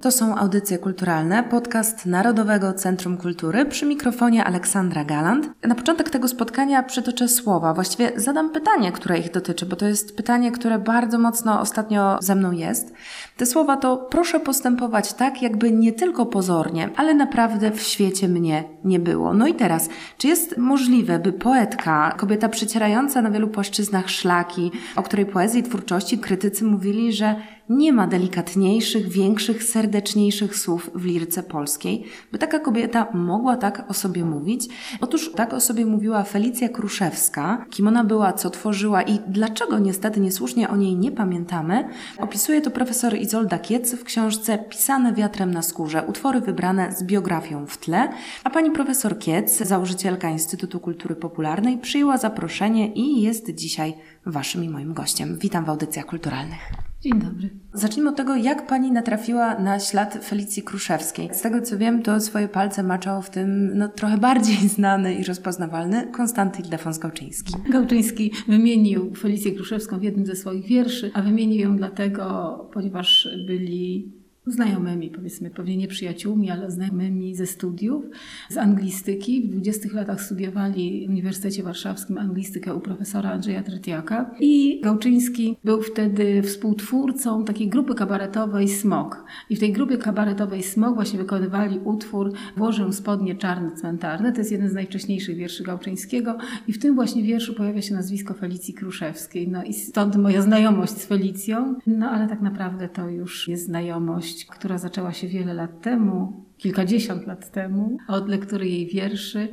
To są audycje kulturalne, podcast Narodowego Centrum Kultury przy mikrofonie Aleksandra Galant. Na początek tego spotkania przytoczę słowa, właściwie zadam pytanie, które ich dotyczy, bo to jest pytanie, które bardzo mocno ostatnio ze mną jest. Te słowa to proszę postępować tak, jakby nie tylko pozornie, ale naprawdę w świecie mnie nie było. No i teraz, czy jest możliwe, by poetka, kobieta przecierająca na wielu płaszczyznach szlaki, o której poezji i twórczości krytycy mówili, że nie ma delikatniejszych, większych, serdeczniejszych słów w lirce polskiej, by taka kobieta mogła tak o sobie mówić. Otóż tak o sobie mówiła Felicja Kruszewska. Kim ona była, co tworzyła i dlaczego niestety niesłusznie o niej nie pamiętamy, opisuje to profesor Izolda Kiec w książce Pisane wiatrem na skórze, utwory wybrane z biografią w tle, a pani profesor Kiec, założycielka Instytutu Kultury Popularnej, przyjęła zaproszenie i jest dzisiaj waszym i moim gościem. Witam w audycjach kulturalnych. Dzień dobry. Zacznijmy od tego, jak pani natrafiła na ślad Felicji Kruszewskiej. Z tego co wiem, to swoje palce maczał w tym no, trochę bardziej znany i rozpoznawalny Konstanty Ildefons Gałczyński. Gałczyński wymienił Felicję Kruszewską w jednym ze swoich wierszy, a wymienił ją dlatego, ponieważ byli znajomymi, powiedzmy, pewnie nie przyjaciółmi, ale znajomymi ze studiów, z anglistyki. W 20 latach studiowali w Uniwersytecie Warszawskim anglistykę u profesora Andrzeja Tretiaka i Gałczyński był wtedy współtwórcą takiej grupy kabaretowej Smok. I w tej grupie kabaretowej Smok właśnie wykonywali utwór Włożę spodnie czarne cmentarne. To jest jeden z najwcześniejszych wierszy Gałczyńskiego i w tym właśnie wierszu pojawia się nazwisko Felicji Kruszewskiej. No i stąd moja znajomość z Felicją, no ale tak naprawdę to już jest znajomość która zaczęła się wiele lat temu, kilkadziesiąt lat temu, od lektury jej wierszy.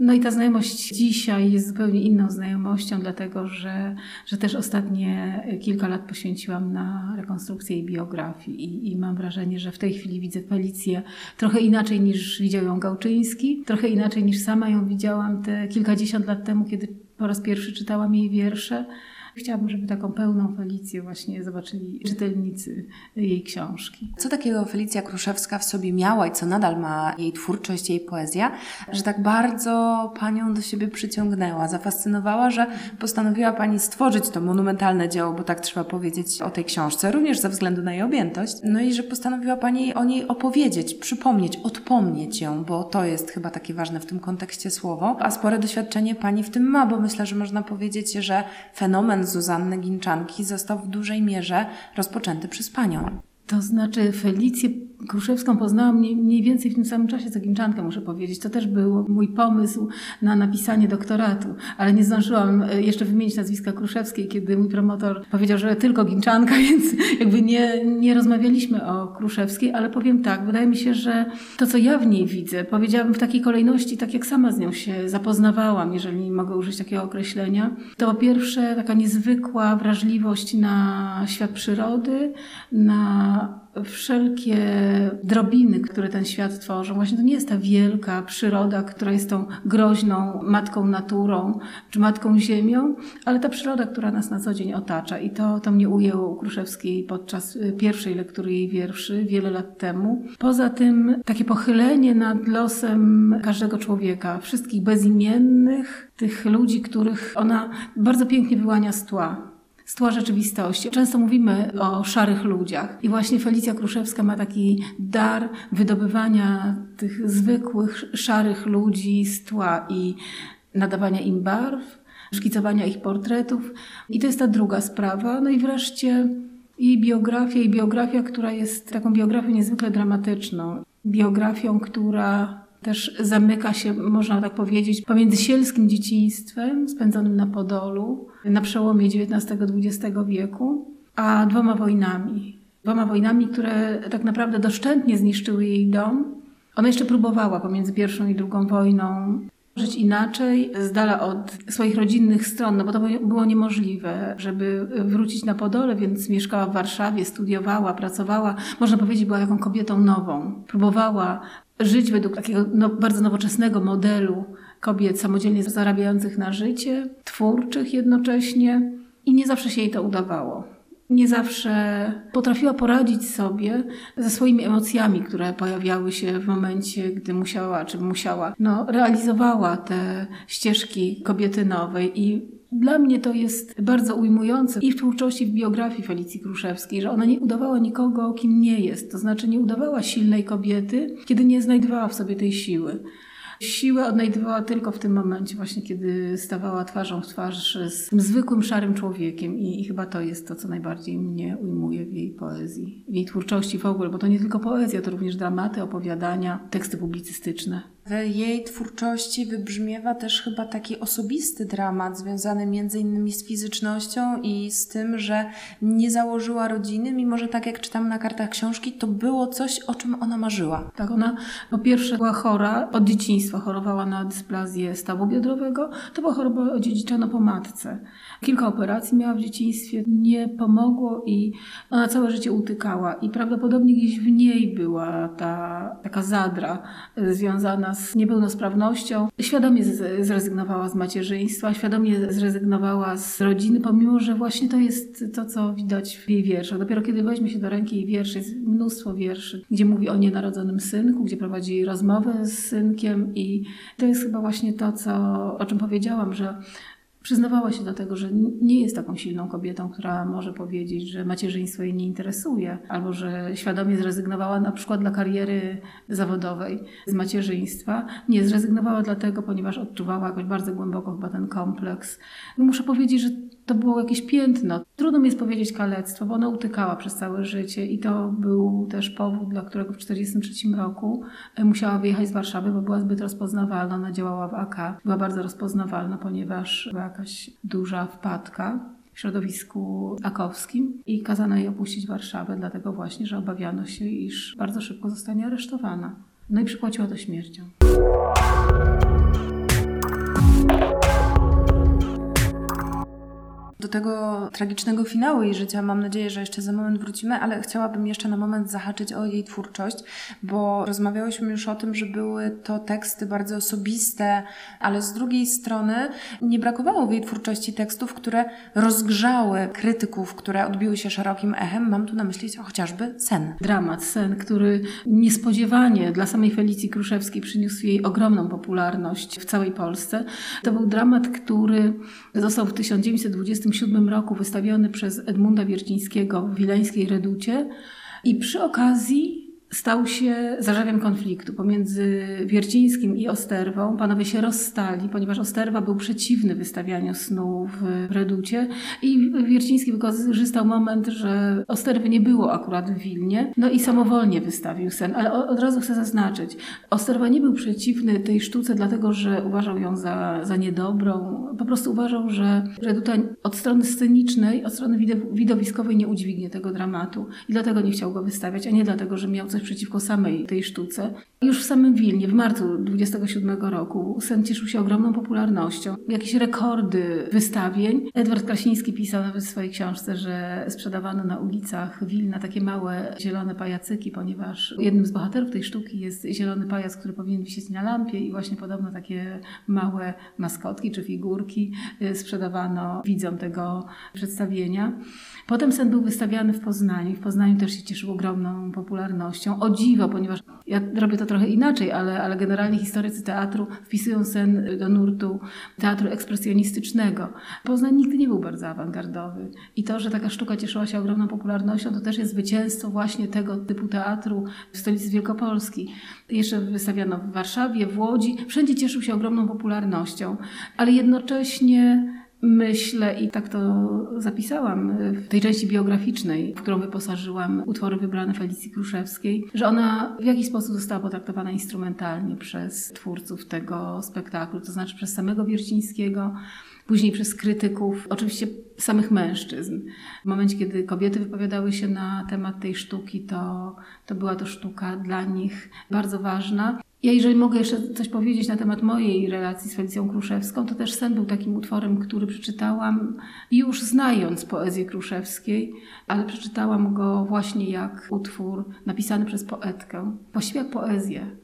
No i ta znajomość dzisiaj jest zupełnie inną znajomością, dlatego że, że też ostatnie kilka lat poświęciłam na rekonstrukcję jej biografii i, i mam wrażenie, że w tej chwili widzę Felicję trochę inaczej niż widział ją Gałczyński, trochę inaczej niż sama ją widziałam te kilkadziesiąt lat temu, kiedy po raz pierwszy czytałam jej wiersze. Chciałabym, żeby taką pełną Felicję właśnie zobaczyli czytelnicy jej książki. Co takiego Felicja Kruszewska w sobie miała i co nadal ma jej twórczość, jej poezja, że tak bardzo Panią do siebie przyciągnęła, zafascynowała, że postanowiła Pani stworzyć to monumentalne dzieło, bo tak trzeba powiedzieć o tej książce, również ze względu na jej objętość, no i że postanowiła Pani o niej opowiedzieć, przypomnieć, odpomnieć ją, bo to jest chyba takie ważne w tym kontekście słowo, a spore doświadczenie Pani w tym ma, bo myślę, że można powiedzieć, że fenomen Zuzanny Ginczanki został w dużej mierze rozpoczęty przez panią. To znaczy Felicję Kruszewską poznałam mniej, mniej więcej w tym samym czasie co Ginczankę, muszę powiedzieć. To też był mój pomysł na napisanie doktoratu, ale nie zdążyłam e, jeszcze wymienić nazwiska Kruszewskiej, kiedy mój promotor powiedział, że tylko Ginczanka, więc jakby nie, nie rozmawialiśmy o Kruszewskiej, ale powiem tak, wydaje mi się, że to, co ja w niej widzę, powiedziałabym w takiej kolejności, tak jak sama z nią się zapoznawałam, jeżeli mogę użyć takiego określenia, to po pierwsze taka niezwykła wrażliwość na świat przyrody, na wszelkie drobiny, które ten świat tworzą. Właśnie to nie jest ta wielka przyroda, która jest tą groźną matką naturą czy matką ziemią, ale ta przyroda, która nas na co dzień otacza. I to, to mnie ujęło u Kruszewskiej podczas y, pierwszej lektury jej wierszy wiele lat temu. Poza tym takie pochylenie nad losem każdego człowieka, wszystkich bezimiennych, tych ludzi, których ona bardzo pięknie wyłania z tła z tła rzeczywistości. Często mówimy o szarych ludziach i właśnie Felicja Kruszewska ma taki dar wydobywania tych zwykłych, szarych ludzi z tła i nadawania im barw, szkicowania ich portretów. I to jest ta druga sprawa. No i wreszcie jej biografia, i biografia, która jest taką biografią niezwykle dramatyczną. Biografią, która też zamyka się, można tak powiedzieć, pomiędzy sielskim dzieciństwem spędzonym na Podolu na przełomie XIX-XX wieku, a dwoma wojnami. Dwoma wojnami, które tak naprawdę doszczętnie zniszczyły jej dom. Ona jeszcze próbowała pomiędzy pierwszą i drugą wojną żyć inaczej, z dala od swoich rodzinnych stron, no bo to było niemożliwe, żeby wrócić na Podole, więc mieszkała w Warszawie, studiowała, pracowała, można powiedzieć, była taką kobietą nową. Próbowała żyć według takiego no, bardzo nowoczesnego modelu kobiet samodzielnie zarabiających na życie, twórczych jednocześnie i nie zawsze się jej to udawało. Nie zawsze potrafiła poradzić sobie ze swoimi emocjami, które pojawiały się w momencie, gdy musiała, czy musiała, no, realizowała te ścieżki kobiety nowej i Dla mnie to jest bardzo ujmujące i w twórczości, w biografii Felicji Kruszewskiej, że ona nie udawała nikogo, kim nie jest. To znaczy nie udawała silnej kobiety, kiedy nie znajdowała w sobie tej siły. Siłę odnajdywała tylko w tym momencie, właśnie kiedy stawała twarzą w twarz z tym zwykłym, szarym człowiekiem. I, I, chyba to jest to, co najbardziej mnie ujmuje w jej poezji, w jej twórczości w ogóle, bo to nie tylko poezja, to również dramaty, opowiadania, teksty publicystyczne. W jej twórczości wybrzmiewa też chyba taki osobisty dramat, związany między innymi z fizycznością i z tym, że nie założyła rodziny, mimo że tak jak czytam na kartach książki, to było coś, o czym ona marzyła. Tak, ona po pierwsze była chora, od dzieciństwa chorowała na dysplazję stawu biodrowego, to była choroba odziedziczona po matce. Kilka operacji miała w dzieciństwie, nie pomogło i ona całe życie utykała i prawdopodobnie gdzieś w niej była ta taka zadra związana z niepełnosprawnością. Świadomie zrezygnowała z macierzyństwa, świadomie zrezygnowała z rodziny, pomimo że właśnie to jest to, co widać w jej wierszach. Dopiero kiedy weźmie się do ręki jej jest mnóstwo wierszy, gdzie mówi o nienarodzonym synku, gdzie prowadzi rozmowę z synkiem i to jest chyba właśnie to, co, o czym powiedziałam, że Przyznawała się do tego, że nie jest taką silną kobietą, która może powiedzieć, że macierzyństwo jej nie interesuje, albo że świadomie zrezygnowała na przykład dla kariery zawodowej z macierzyństwa. Nie, zrezygnowała dlatego, ponieważ odczuwała jakoś bardzo głęboko chyba ten kompleks. Muszę powiedzieć, że to było jakieś piętno. Trudno mi jest powiedzieć kalectwo, bo ona utykała przez całe życie i to był też powód, dla którego w 1943 roku musiała wyjechać z Warszawy, bo była zbyt rozpoznawalna. Ona działała w AK. Była bardzo rozpoznawalna, ponieważ była jakaś duża wpadka w środowisku akowskim i kazano jej opuścić Warszawę, dlatego właśnie, że obawiano się, iż bardzo szybko zostanie aresztowana. No i przypłaciła to śmiercią. Do tego tragicznego finału jej życia mam nadzieję, że jeszcze za moment wrócimy, ale chciałabym jeszcze na moment zahaczyć o jej twórczość, bo rozmawiałyśmy już o tym, że były to teksty bardzo osobiste, ale z drugiej strony nie brakowało w jej twórczości tekstów, które rozgrzały krytyków, które odbiły się szerokim echem. Mam tu na myśli chociażby Sen. Dramat, Sen, który niespodziewanie dla samej Felicji Kruszewskiej przyniósł jej ogromną popularność w całej Polsce. To był dramat, który został w 1920 1937 roku wystawiony przez Edmunda Wiercińskiego w wileńskiej Reducie i przy okazji stał się zarzewiem konfliktu pomiędzy Wiercińskim i Osterwą. Panowie się rozstali, ponieważ Osterwa był przeciwny wystawianiu snu w Reducie i Wierciński wykorzystał moment, że Osterwy nie było akurat w Wilnie, no i samowolnie wystawił sen. Ale od razu chcę zaznaczyć, Osterwa nie był przeciwny tej sztuce, dlatego że uważał ją za, za niedobrą. Po prostu uważał, że Reduta od strony scenicznej, od strony widowiskowej nie udźwignie tego dramatu i dlatego nie chciał go wystawiać, a nie dlatego, że miał coś przeciwko samej tej sztuce. Już w samym Wilnie, w marcu 27 roku, sen cieszył się ogromną popularnością. Jakieś rekordy wystawień. Edward Krasiński pisał nawet w swojej książce, że sprzedawano na ulicach Wilna takie małe zielone pajacyki, ponieważ jednym z bohaterów tej sztuki jest zielony pajac, który powinien wisieć na lampie i właśnie podobno takie małe maskotki czy figurki y, sprzedawano widzom tego przedstawienia. Potem sen był wystawiany w Poznaniu. W Poznaniu też się cieszył ogromną popularnością. O dziwo, ponieważ ja robię to trochę inaczej, ale, ale generalnie historycy teatru wpisują sen do nurtu teatru ekspresjonistycznego. Poznań nigdy nie był bardzo awangardowy. I to, że taka sztuka cieszyła się ogromną popularnością, to też jest zwycięstwo właśnie tego typu teatru w stolicy Wielkopolski. Jeszcze wystawiano w Warszawie, w Łodzi. Wszędzie cieszył się ogromną popularnością, ale jednocześnie Myślę i tak to zapisałam w tej części biograficznej, w którą wyposażyłam utwory wybrane Felicji Kruszewskiej, że ona w jakiś sposób została potraktowana instrumentalnie przez twórców tego spektaklu, to znaczy przez samego Wiercińskiego, później przez krytyków, oczywiście samych mężczyzn. W momencie, kiedy kobiety wypowiadały się na temat tej sztuki, to, to była to sztuka dla nich bardzo ważna. Ja, jeżeli mogę jeszcze coś powiedzieć na temat mojej relacji z Felicją Kruszewską, to też sen był takim utworem, który przeczytałam już znając poezję Kruszewskiej, ale przeczytałam go właśnie jak utwór napisany przez poetkę, właściwie jak poezję.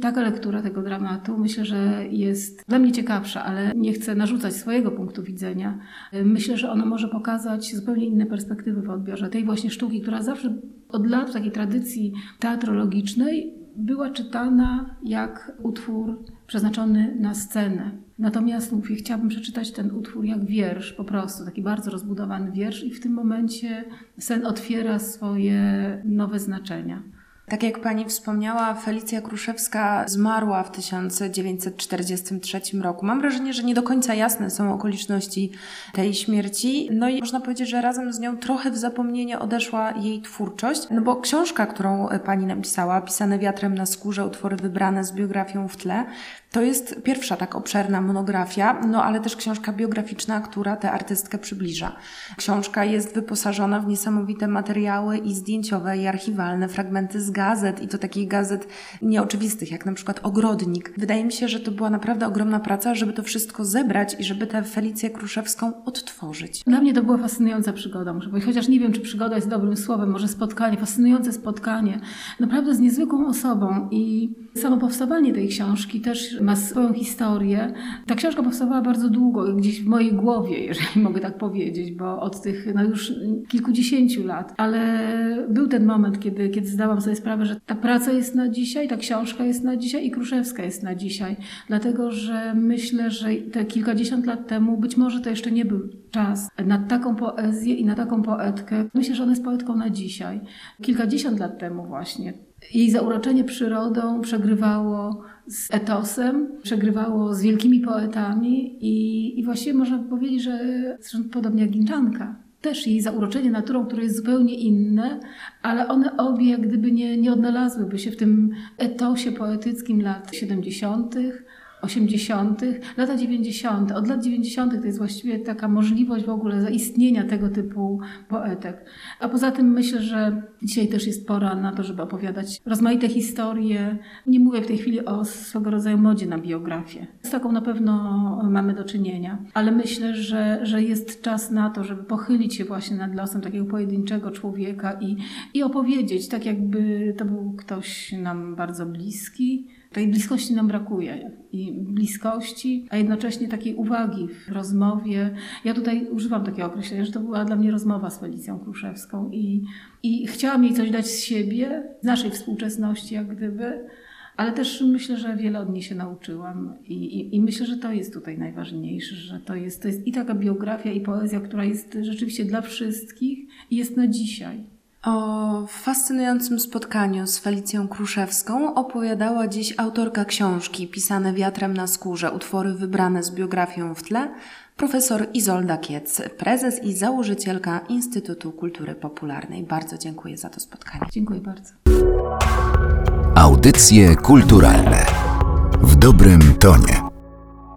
Taka lektura tego dramatu myślę, że jest dla mnie ciekawsza, ale nie chcę narzucać swojego punktu widzenia. Myślę, że ona może pokazać zupełnie inne perspektywy w odbiorze tej właśnie sztuki, która zawsze od lat w takiej tradycji teatrologicznej była czytana jak utwór przeznaczony na scenę. Natomiast mówię, chciałabym przeczytać ten utwór jak wiersz, po prostu, taki bardzo rozbudowany wiersz i w tym momencie sen otwiera swoje nowe znaczenia. Tak jak pani wspomniała, Felicja Kruszewska zmarła w 1943 roku. Mam wrażenie, że nie do końca jasne są okoliczności tej śmierci. No i można powiedzieć, że razem z nią trochę w zapomnienie odeszła jej twórczość. No bo książka, którą pani napisała, pisane wiatrem na skórze, utwory wybrane z biografią w tle, to jest pierwsza tak obszerna monografia, no ale też książka biograficzna, która tę artystkę przybliża. Książka jest wyposażona w niesamowite materiały i zdjęciowe, i archiwalne, fragmenty z gazet, i to takich gazet nieoczywistych, jak na przykład Ogrodnik. Wydaje mi się, że to była naprawdę ogromna praca, żeby to wszystko zebrać i żeby tę Felicję Kruszewską odtworzyć. Dla mnie to była fascynująca przygoda, muszę powiedzieć, chociaż nie wiem, czy przygoda jest dobrym słowem, może spotkanie, fascynujące spotkanie, naprawdę z niezwykłą osobą i samo powstawanie tej książki też ma swoją historię. Ta książka powstawała bardzo długo, gdzieś w mojej głowie, jeżeli mogę tak powiedzieć, bo od tych no już kilkudziesięciu lat, ale był ten moment, kiedy, kiedy zdałam sobie sprawę, że ta praca jest na dzisiaj, ta książka jest na dzisiaj i Kruszewska jest na dzisiaj, dlatego że myślę, że te kilkadziesiąt lat temu być może to jeszcze nie był czas na taką poezję i na taką poetkę. Myślę, że ona jest poetką na dzisiaj. Kilkadziesiąt lat temu właśnie jej zauroczenie przyrodą przegrywało z etosem, przegrywało z wielkimi poetami i, i właściwie można powiedzieć, że zresztą podobnie jak Ginczanka, też jej zauroczenie naturą, które jest zupełnie inne, ale one obie jak gdyby nie, nie odnalazłyby się w tym etosie poetyckim lat 70., 80., lata 90. Od lat 90. to jest właściwie taka możliwość w ogóle zaistnienia tego typu poetek. A poza tym myślę, że dzisiaj też jest pora na to, żeby opowiadać rozmaite historie. Nie mówię w tej chwili o swego rodzaju modzie na biografię. Z taką na pewno mamy do czynienia, ale myślę, że, że jest czas na to, żeby pochylić się właśnie nad losem takiego pojedynczego człowieka i, i opowiedzieć, tak jakby to był ktoś nam bardzo bliski. Tej bliskości nam brakuje i bliskości, a jednocześnie takiej uwagi w rozmowie. Ja tutaj używam takiego określenia, że to była dla mnie rozmowa z Felicją Kruszewską i, i chciałam jej coś dać z siebie, z naszej współczesności jak gdyby, ale też myślę, że wiele od niej się nauczyłam i, i, i, myślę, że to jest tutaj najważniejsze, że to jest, to jest i taka biografia, i poezja, która jest rzeczywiście dla wszystkich i jest na dzisiaj. O fascynującym spotkaniu z Felicją Kruszewską opowiadała dziś autorka książki Pisane wiatrem na skórze, utwory wybrane z biografią w tle, profesor Izolda Kiec, prezes i założycielka Instytutu Kultury Popularnej. Bardzo dziękuję za to spotkanie. Dziękuję bardzo. Audycje kulturalne w dobrym tonie.